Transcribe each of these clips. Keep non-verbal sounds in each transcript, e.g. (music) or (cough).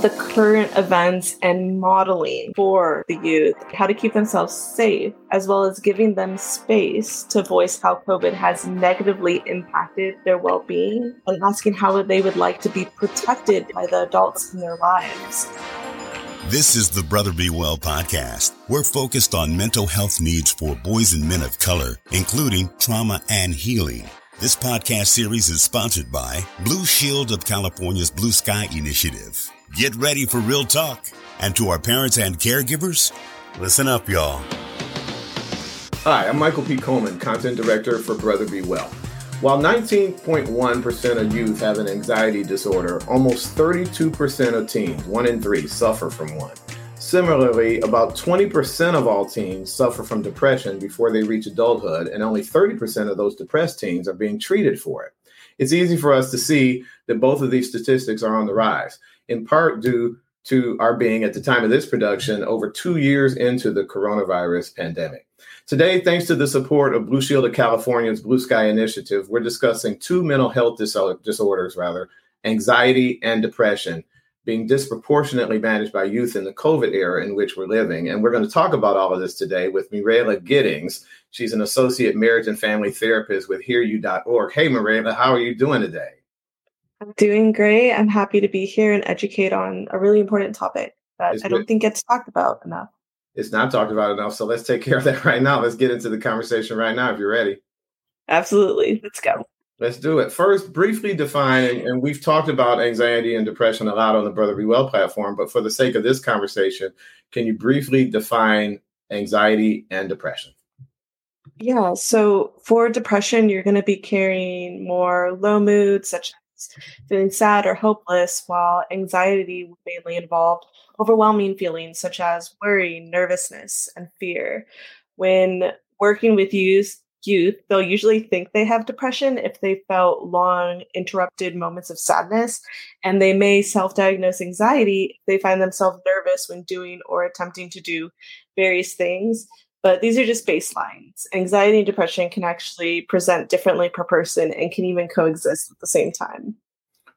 the current events and modeling for the youth, how to keep themselves safe, as well as giving them space to voice how COVID has negatively impacted their well being and asking how they would like to be protected by the adults in their lives. This is the Brother Be Well podcast. We're focused on mental health needs for boys and men of color, including trauma and healing. This podcast series is sponsored by Blue Shield of California's Blue Sky Initiative. Get ready for real talk. And to our parents and caregivers, listen up, y'all. Hi, I'm Michael P. Coleman, Content Director for Brother Be Well. While 19.1% of youth have an anxiety disorder, almost 32% of teens, one in three, suffer from one. Similarly, about 20% of all teens suffer from depression before they reach adulthood, and only 30% of those depressed teens are being treated for it. It's easy for us to see that both of these statistics are on the rise, in part due to our being at the time of this production over two years into the coronavirus pandemic. Today, thanks to the support of Blue Shield of California's Blue Sky Initiative, we're discussing two mental health disorders, rather, anxiety and depression, being disproportionately managed by youth in the COVID era in which we're living. And we're going to talk about all of this today with Mirella Giddings. She's an associate marriage and family therapist with HearYou.org. Hey, Mirella, how are you doing today? I'm doing great. I'm happy to be here and educate on a really important topic that it's I don't think gets talked about enough. It's not talked about enough. So let's take care of that (laughs) right now. Let's get into the conversation right now if you're ready. Absolutely. Let's go. Let's do it. First, briefly define, and we've talked about anxiety and depression a lot on the Brother Be Well platform, but for the sake of this conversation, can you briefly define anxiety and depression? Yeah. So for depression, you're going to be carrying more low moods, such as feeling sad or hopeless, while anxiety mainly involved overwhelming feelings such as worry, nervousness, and fear. When working with youth, youth, they'll usually think they have depression if they felt long, interrupted moments of sadness. And they may self diagnose anxiety if they find themselves nervous when doing or attempting to do various things. But these are just baselines. Anxiety and depression can actually present differently per person and can even coexist at the same time.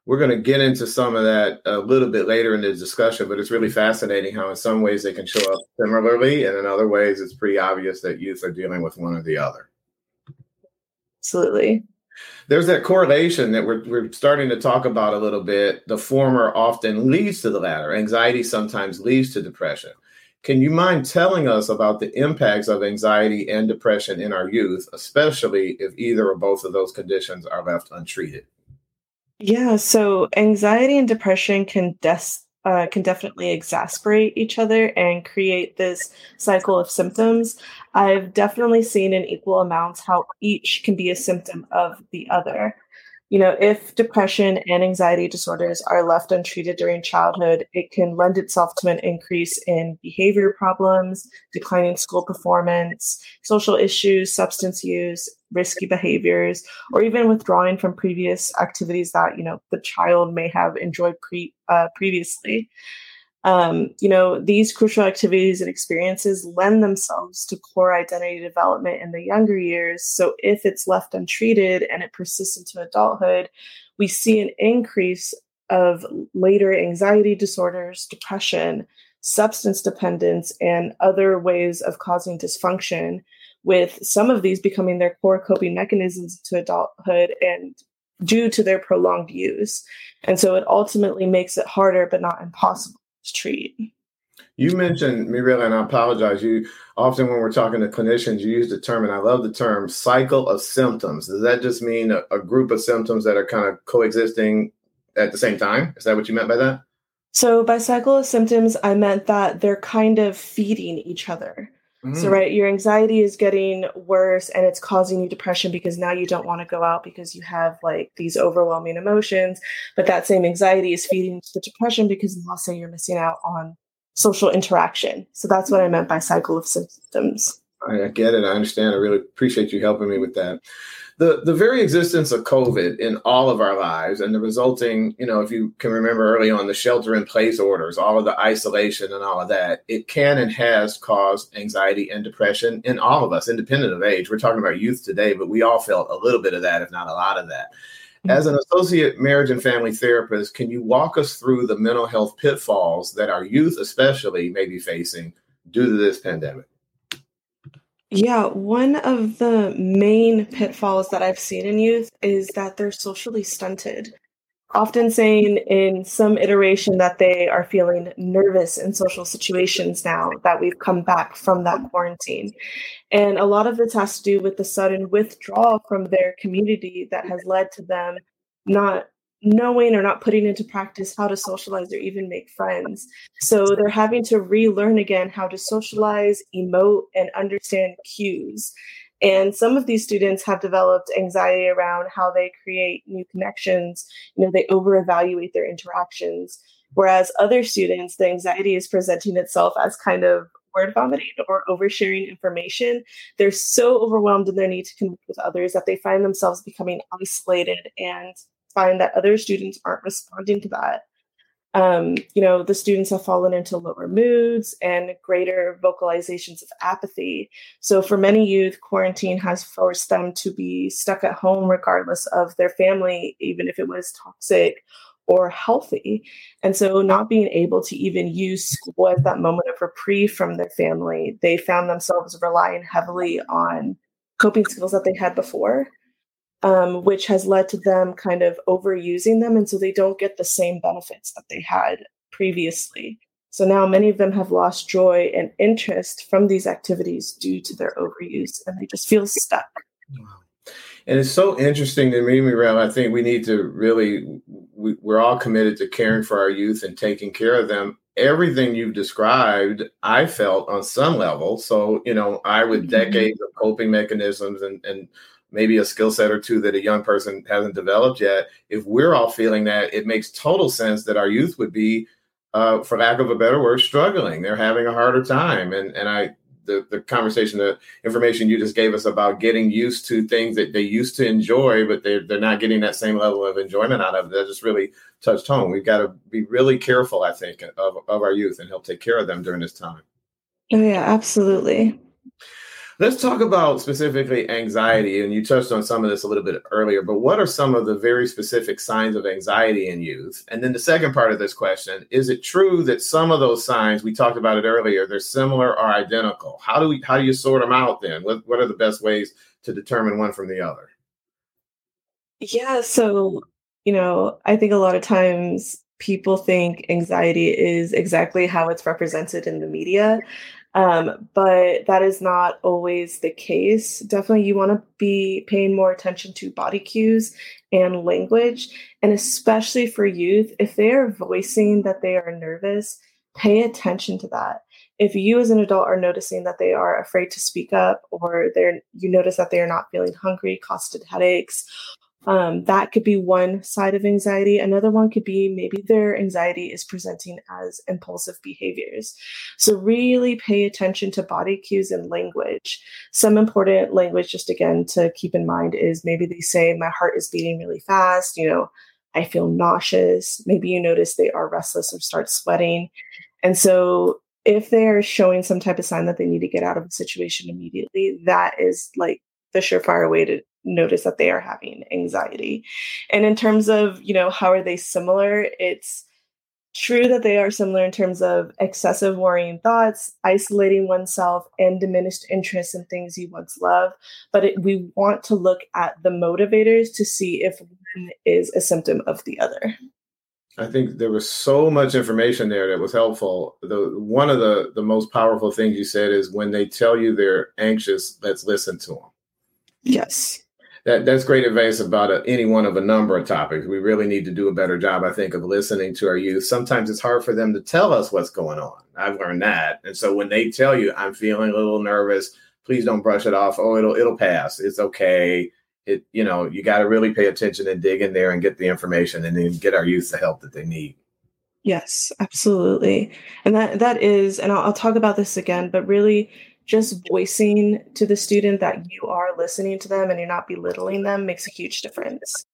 We're going to get into some of that a little bit later in the discussion, but it's really fascinating how, in some ways, they can show up similarly, and in other ways, it's pretty obvious that youth are dealing with one or the other. Absolutely. There's that correlation that we're, we're starting to talk about a little bit. The former often leads to the latter. Anxiety sometimes leads to depression. Can you mind telling us about the impacts of anxiety and depression in our youth, especially if either or both of those conditions are left untreated? Yeah, so anxiety and depression can des- uh, can definitely exasperate each other and create this cycle of symptoms. I've definitely seen in equal amounts how each can be a symptom of the other. You know, if depression and anxiety disorders are left untreated during childhood, it can lend itself to an increase in behavior problems, declining school performance, social issues, substance use, risky behaviors, or even withdrawing from previous activities that, you know, the child may have enjoyed pre- uh, previously um, you know, these crucial activities and experiences lend themselves to core identity development in the younger years. So if it's left untreated and it persists into adulthood, we see an increase of later anxiety disorders, depression, substance dependence, and other ways of causing dysfunction, with some of these becoming their core coping mechanisms to adulthood and due to their prolonged use. And so it ultimately makes it harder, but not impossible treat. You mentioned Mirella, and I apologize. You often, when we're talking to clinicians, you use the term, and I love the term cycle of symptoms. Does that just mean a, a group of symptoms that are kind of coexisting at the same time? Is that what you meant by that? So, by cycle of symptoms, I meant that they're kind of feeding each other. Mm. So, right, your anxiety is getting worse and it's causing you depression because now you don't want to go out because you have like these overwhelming emotions. But that same anxiety is feeding into the depression because let's say you're missing out on social interaction. So, that's what I meant by cycle of symptoms. I get it. I understand. I really appreciate you helping me with that the the very existence of COVID in all of our lives and the resulting, you know, if you can remember early on the shelter in place orders, all of the isolation and all of that, it can and has caused anxiety and depression in all of us, independent of age. We're talking about youth today, but we all felt a little bit of that, if not a lot of that. Hmm. As an associate marriage and family therapist, can you walk us through the mental health pitfalls that our youth, especially, may be facing due to this pandemic? Yeah, one of the main pitfalls that I've seen in youth is that they're socially stunted. Often saying in some iteration that they are feeling nervous in social situations now that we've come back from that quarantine. And a lot of this has to do with the sudden withdrawal from their community that has led to them not knowing or not putting into practice how to socialize or even make friends. So they're having to relearn again how to socialize, emote, and understand cues. And some of these students have developed anxiety around how they create new connections. You know, they over evaluate their interactions. Whereas other students, the anxiety is presenting itself as kind of word vomiting or oversharing information. They're so overwhelmed in their need to connect with others that they find themselves becoming isolated and find that other students aren't responding to that. Um, you know, the students have fallen into lower moods and greater vocalizations of apathy. So, for many youth, quarantine has forced them to be stuck at home regardless of their family, even if it was toxic or healthy. And so, not being able to even use school as that moment of reprieve from their family, they found themselves relying heavily on coping skills that they had before um, which has led to them kind of overusing them. And so they don't get the same benefits that they had previously. So now many of them have lost joy and interest from these activities due to their overuse and they just feel stuck. Wow. And it's so interesting to me, Mirel. I think we need to really, we, we're all committed to caring for our youth and taking care of them. Everything you've described, I felt on some level. So, you know, I with mm-hmm. decades of coping mechanisms and, and maybe a skill set or two that a young person hasn't developed yet. If we're all feeling that, it makes total sense that our youth would be, uh, for lack of a better word, struggling. They're having a harder time. And and I the, the conversation, the information you just gave us about getting used to things that they used to enjoy, but they're, they're not getting that same level of enjoyment out of it. That just really touched home. We've got to be really careful, I think, of, of our youth and help take care of them during this time. Oh, yeah, absolutely. Let's talk about specifically anxiety. And you touched on some of this a little bit earlier, but what are some of the very specific signs of anxiety in youth? And then the second part of this question is it true that some of those signs, we talked about it earlier, they're similar or identical? How do we how do you sort them out then? What what are the best ways to determine one from the other? Yeah, so you know, I think a lot of times people think anxiety is exactly how it's represented in the media. Um, but that is not always the case. Definitely, you want to be paying more attention to body cues and language. And especially for youth, if they are voicing that they are nervous, pay attention to that. If you as an adult are noticing that they are afraid to speak up or they're you notice that they are not feeling hungry, costed headaches, um, that could be one side of anxiety. Another one could be maybe their anxiety is presenting as impulsive behaviors. So, really pay attention to body cues and language. Some important language, just again to keep in mind, is maybe they say, My heart is beating really fast, you know, I feel nauseous. Maybe you notice they are restless or start sweating. And so, if they're showing some type of sign that they need to get out of a situation immediately, that is like the surefire way to notice that they are having anxiety. And in terms of, you know, how are they similar? It's true that they are similar in terms of excessive worrying thoughts, isolating oneself, and diminished interest in things you once loved. But it, we want to look at the motivators to see if one is a symptom of the other. I think there was so much information there that was helpful. The one of the the most powerful things you said is when they tell you they're anxious, let's listen to them. Yes that that's great advice about a, any one of a number of topics. We really need to do a better job, I think, of listening to our youth. Sometimes it's hard for them to tell us what's going on. I've learned that, and so when they tell you, "I'm feeling a little nervous," please don't brush it off. Oh, it'll it'll pass. It's okay. It you know you got to really pay attention and dig in there and get the information, and then get our youth the help that they need. Yes, absolutely, and that that is, and I'll, I'll talk about this again, but really just voicing to the student that you are listening to them and you're not belittling them makes a huge difference.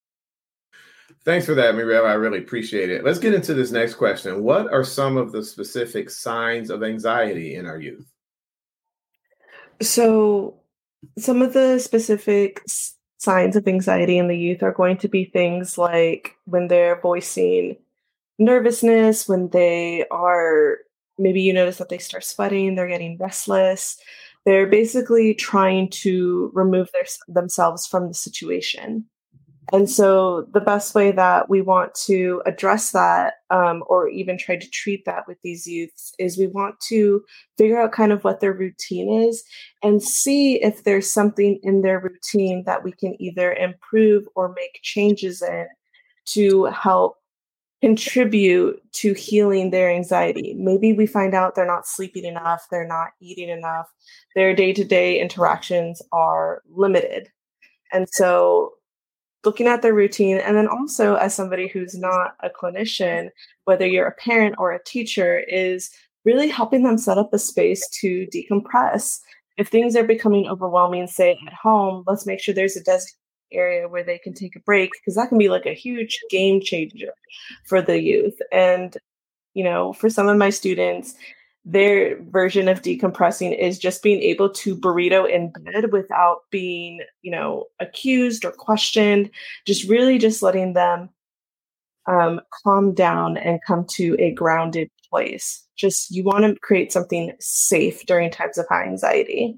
Thanks for that, Mirel. I really appreciate it. Let's get into this next question. What are some of the specific signs of anxiety in our youth? So, some of the specific signs of anxiety in the youth are going to be things like when they're voicing nervousness, when they are maybe you notice that they start sweating, they're getting restless. They're basically trying to remove their, themselves from the situation. And so, the best way that we want to address that, um, or even try to treat that with these youths, is we want to figure out kind of what their routine is and see if there's something in their routine that we can either improve or make changes in to help contribute to healing their anxiety. Maybe we find out they're not sleeping enough, they're not eating enough, their day to day interactions are limited. And so, looking at their routine and then also as somebody who's not a clinician whether you're a parent or a teacher is really helping them set up a space to decompress if things are becoming overwhelming say at home let's make sure there's a designated area where they can take a break because that can be like a huge game changer for the youth and you know for some of my students their version of decompressing is just being able to burrito in bed without being, you know, accused or questioned, just really just letting them um, calm down and come to a grounded place. Just you want to create something safe during times of high anxiety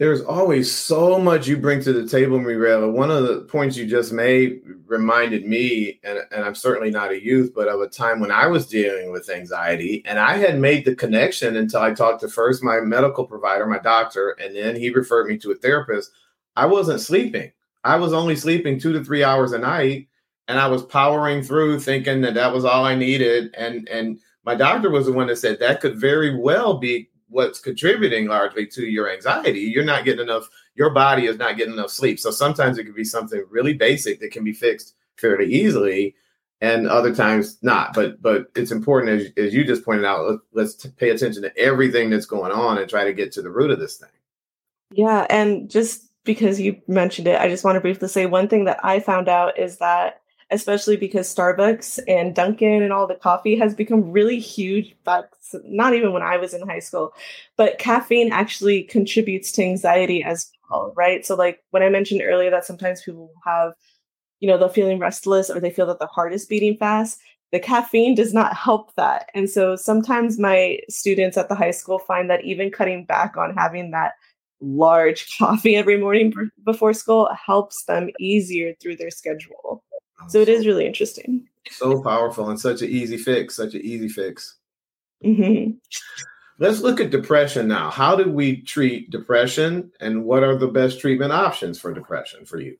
there's always so much you bring to the table, Mirella. One of the points you just made reminded me, and, and, I'm certainly not a youth, but of a time when I was dealing with anxiety. And I had made the connection until I talked to first my medical provider, my doctor, and then he referred me to a therapist. I wasn't sleeping. I was only sleeping two to three hours a night. And I was powering through thinking that that was all I needed. And, and my doctor was the one that said that could very well be what's contributing largely to your anxiety. You're not getting enough, your body is not getting enough sleep. So sometimes it could be something really basic that can be fixed fairly easily and other times not. But but it's important as, as you just pointed out, let, us pay attention to everything that's going on and try to get to the root of this thing. Yeah, and just because you mentioned it, I just want to briefly say one thing that I found out is that especially because Starbucks and Dunkin' and all the coffee has become really huge. But not even when I was in high school, but caffeine actually contributes to anxiety as well, right? So, like when I mentioned earlier that sometimes people have, you know, they're feeling restless or they feel that the heart is beating fast. The caffeine does not help that. And so sometimes my students at the high school find that even cutting back on having that large (laughs) coffee every morning before school helps them easier through their schedule. So it is really interesting. So powerful and such an easy fix, such an easy fix. Mm-hmm. Let's look at depression now. How do we treat depression and what are the best treatment options for depression for you?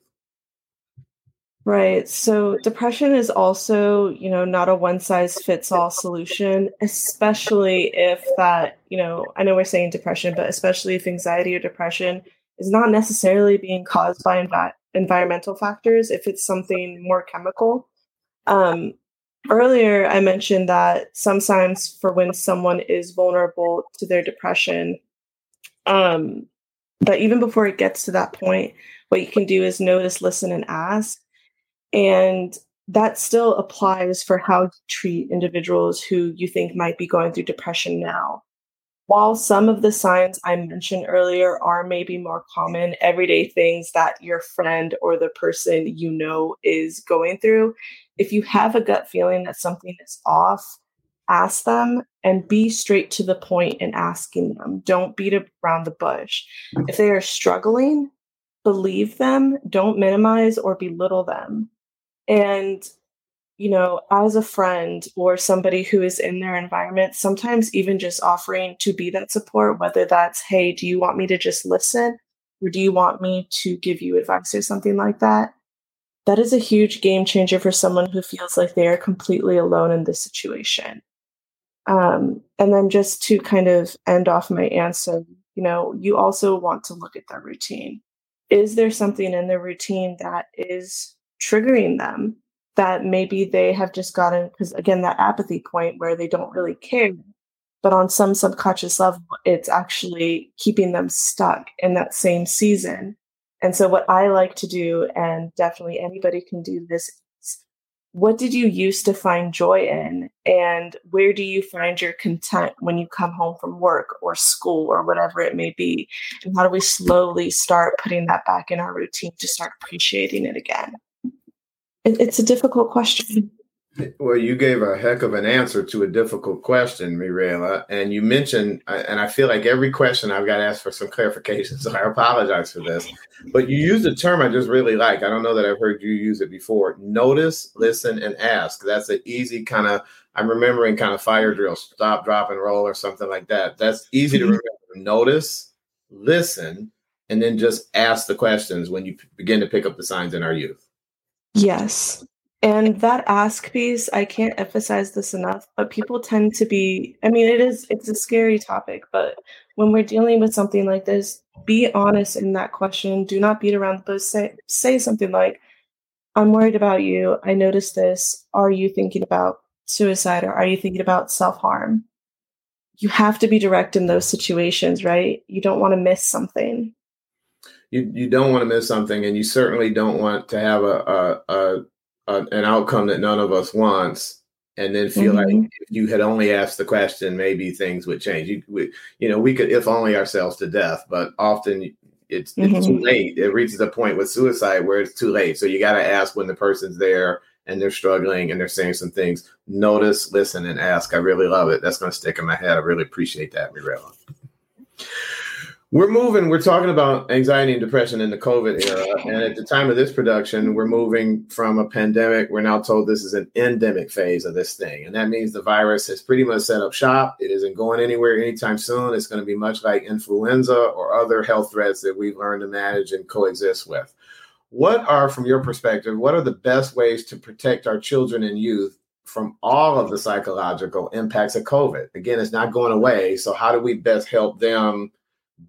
Right. So depression is also, you know, not a one size fits all solution, especially if that, you know, I know we're saying depression, but especially if anxiety or depression is not necessarily being caused by environmental factors if it's something more chemical. Um, earlier, I mentioned that some signs for when someone is vulnerable to their depression, um, that even before it gets to that point, what you can do is notice, listen, and ask. And that still applies for how you treat individuals who you think might be going through depression now while some of the signs I mentioned earlier are maybe more common everyday things that your friend or the person you know is going through, if you have a gut feeling that something is off, ask them and be straight to the point in asking them. Don't beat around the bush. If they are struggling, believe them, don't minimize or belittle them. And you know, as a friend or somebody who is in their environment, sometimes even just offering to be that support, whether that's, hey, do you want me to just listen? Or do you want me to give you advice or something like that? That is a huge game changer for someone who feels like they are completely alone in this situation. Um, and then just to kind of end off my answer, you know, you also want to look at their routine. Is there something in their routine that is triggering them? That maybe they have just gotten because again that apathy point where they don't really care but on some subconscious level it's actually keeping them stuck in that same season. And so what i like to do and definitely anybody can do this is what did you used to find joy in? And where do you find your content when you come home from work or school or whatever it may be? And how do we slowly start putting that back in our routine to start appreciating it again it, it's a difficult question well, you gave a heck of an answer to a difficult question, Mirella. And you mentioned, and I feel like every question I've got to ask for some clarification. (laughs) So I apologize for this. But you used a term I just really like. I don't know that I've heard you use it before. Notice, listen, and ask. That's an easy kind of, I'm remembering kind of fire drill, stop, drop, and roll, or something like that. That's easy to mm-hmm. remember. Notice, listen, and then just ask the questions when you begin to pick up the signs in our youth. Yes. And that ask piece, I can't emphasize this enough, but people tend to be, I mean, it is, it's a scary topic, but when we're dealing with something like this, be honest in that question. Do not beat around the bush. Say, say something like, I'm worried about you. I noticed this. Are you thinking about suicide or are you thinking about self harm? You have to be direct in those situations, right? You don't want to miss something. You, you don't want to miss something, and you certainly don't want to have a, a, a uh, an outcome that none of us wants and then feel mm-hmm. like if you had only asked the question maybe things would change. You we, you know we could if only ourselves to death but often it's, mm-hmm. it's too mm-hmm. late. It reaches a point with suicide where it's too late. So you got to ask when the person's there and they're struggling and they're saying some things. Notice listen and ask. I really love it. That's going to stick in my head. I really appreciate that mirella we're moving, we're talking about anxiety and depression in the COVID era. And at the time of this production, we're moving from a pandemic. We're now told this is an endemic phase of this thing. And that means the virus has pretty much set up shop. It isn't going anywhere anytime soon. It's going to be much like influenza or other health threats that we've learned to manage and coexist with. What are, from your perspective, what are the best ways to protect our children and youth from all of the psychological impacts of COVID? Again, it's not going away. So, how do we best help them?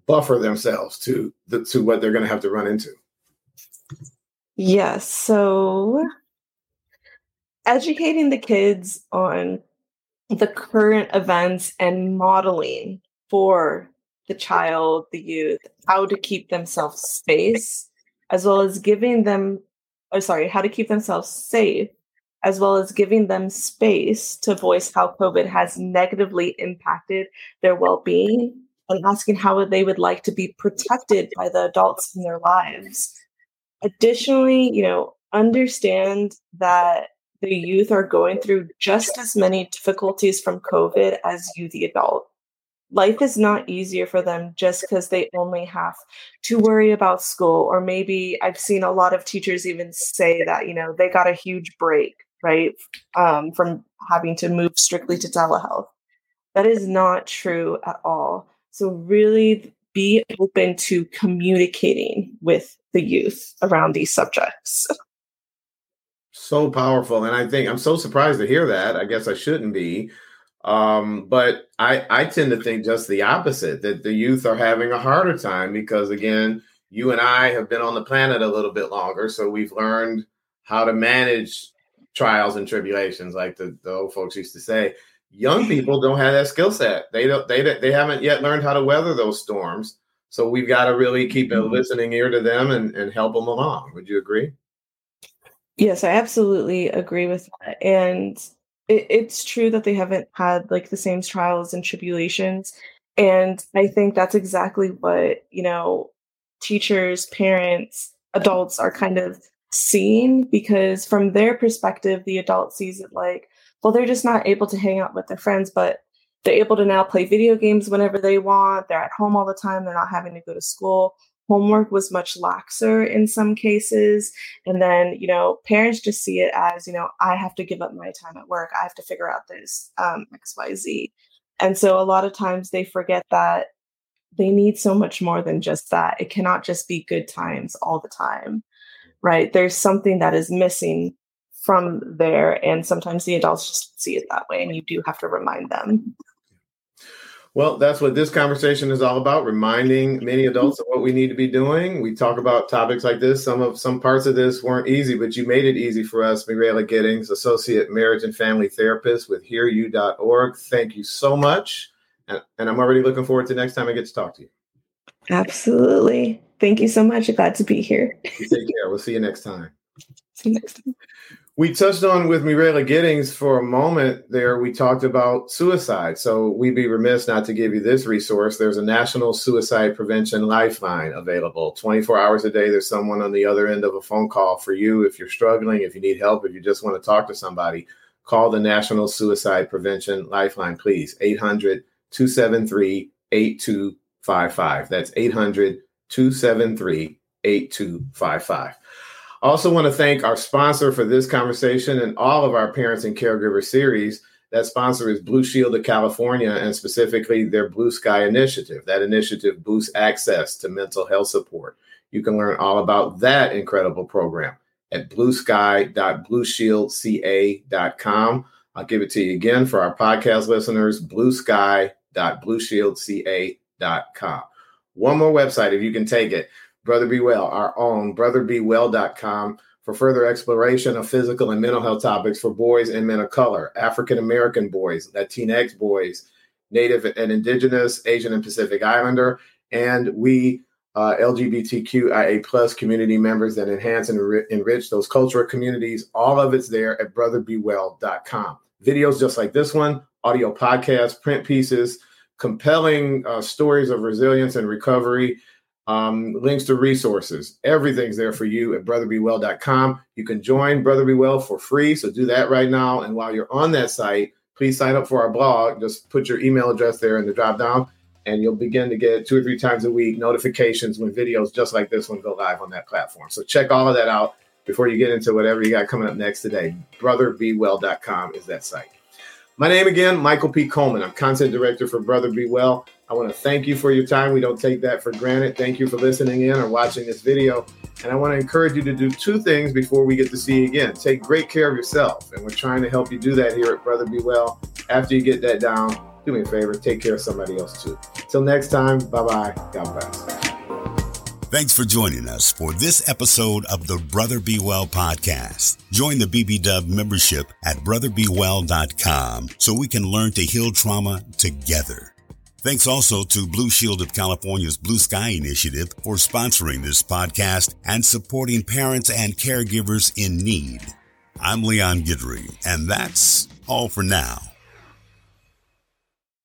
Buffer themselves to the, to what they're going to have to run into. Yes. So educating the kids on the current events and modeling for the child, the youth, how to keep themselves space, as well as giving them, oh, sorry, how to keep themselves safe, as well as giving them space to voice how COVID has negatively impacted their well being and asking how they would like to be protected by the adults in their lives. Additionally, you know, understand that the youth are going through just as many difficulties from COVID as you, the adult. Life is not easier for them just because they only have to worry about school. Or maybe I've seen a lot of teachers even say that, you know, they got a huge break, right, um, from having to move strictly to telehealth. That is not true at all. So, really be open to communicating with the youth around these subjects. (laughs) So powerful. And I think I'm so surprised to hear that. I guess I shouldn't be. Um, but I, I tend to think just the opposite that the youth are having a harder time because, again, you and I have been on the planet a little bit longer. So we've learned how to manage trials and tribulations, like the, the old folks used to say young (laughs) people don't have that skill set. They don't they they haven't yet learned how to weather those storms. So we've got to really keep a mm-hmm. listening ear to them and, and help them along. Would you agree? Yes, I absolutely agree with that. And it, it's true that they haven't had like the same trials and tribulations. And I think that's exactly what, you know, teachers, parents, adults are kind of seeing because from their perspective, the adult sees it like, well, they're just not able to hang out with their friends, but they're able to now play video games whenever they want. They're at home all the time. They're not having to go to school. Homework was much laxer in some cases. And then, you know, parents just see it as, you know, I have to give up my time at work. I have to figure out this um, XYZ. And so a lot of times they forget that they need so much more than just that. It cannot just be good times all the time, right? There's something that is missing from there. And sometimes the adults just see it that way, and you do have to remind them. Well, that's what this conversation is all about, reminding many adults of what we need to be doing. We talk about topics like this. Some of some parts of this weren't easy, but you made it easy for us, Mirella Giddings, Associate Marriage and Family Therapist with HearYou.org. Thank you so much. And, and I'm already looking forward to next time I get to talk to you. Absolutely. Thank you so much. Glad to be here. take care. We'll see you next time. See you next time. We touched on with Mirella Giddings for a moment there. We talked about suicide. So we'd be remiss not to give you this resource. There's a national suicide prevention lifeline available 24 hours a day. There's someone on the other end of a phone call for you if you're struggling, if you need help, if you just want to talk to somebody. Call the National Suicide Prevention Lifeline, please. 800 273 8255. That's 800 273 8255. Also want to thank our sponsor for this conversation and all of our Parents and Caregiver series. That sponsor is Blue Shield of California and specifically their Blue Sky Initiative. That initiative boosts access to mental health support. You can learn all about that incredible program at bluesky.blueshieldca.com. I'll give it to you again for our podcast listeners bluesky.blueshieldca.com. One more website, if you can take it Brother Be Well, our own brotherbewell.com for further exploration of physical and mental health topics for boys and men of color, African American boys, Latinx boys, Native and Indigenous, Asian and Pacific Islander, and we uh, LGBTQIA plus community members that enhance and enrich those cultural communities. All of it's there at brotherbewell.com. Videos just like this one, audio podcasts, print pieces, compelling uh, stories of resilience and recovery um, links to resources. Everything's there for you at brotherbewell.com. You can join Brother Be Well for free. So do that right now. And while you're on that site, please sign up for our blog. Just put your email address there in the drop down, and you'll begin to get two or three times a week notifications when videos just like this one go live on that platform. So check all of that out before you get into whatever you got coming up next today. Brotherbewell.com is that site. My name again, Michael P. Coleman. I'm content director for Brother Be Well. I want to thank you for your time. We don't take that for granted. Thank you for listening in or watching this video. And I want to encourage you to do two things before we get to see you again. Take great care of yourself. And we're trying to help you do that here at Brother Be Well. After you get that down, do me a favor, take care of somebody else too. Till next time, bye bye. God bless. Thanks for joining us for this episode of the Brother Be Well podcast. Join the BB membership at brotherbewell.com so we can learn to heal trauma together. Thanks also to Blue Shield of California's Blue Sky Initiative for sponsoring this podcast and supporting parents and caregivers in need. I'm Leon Guidry, and that's all for now.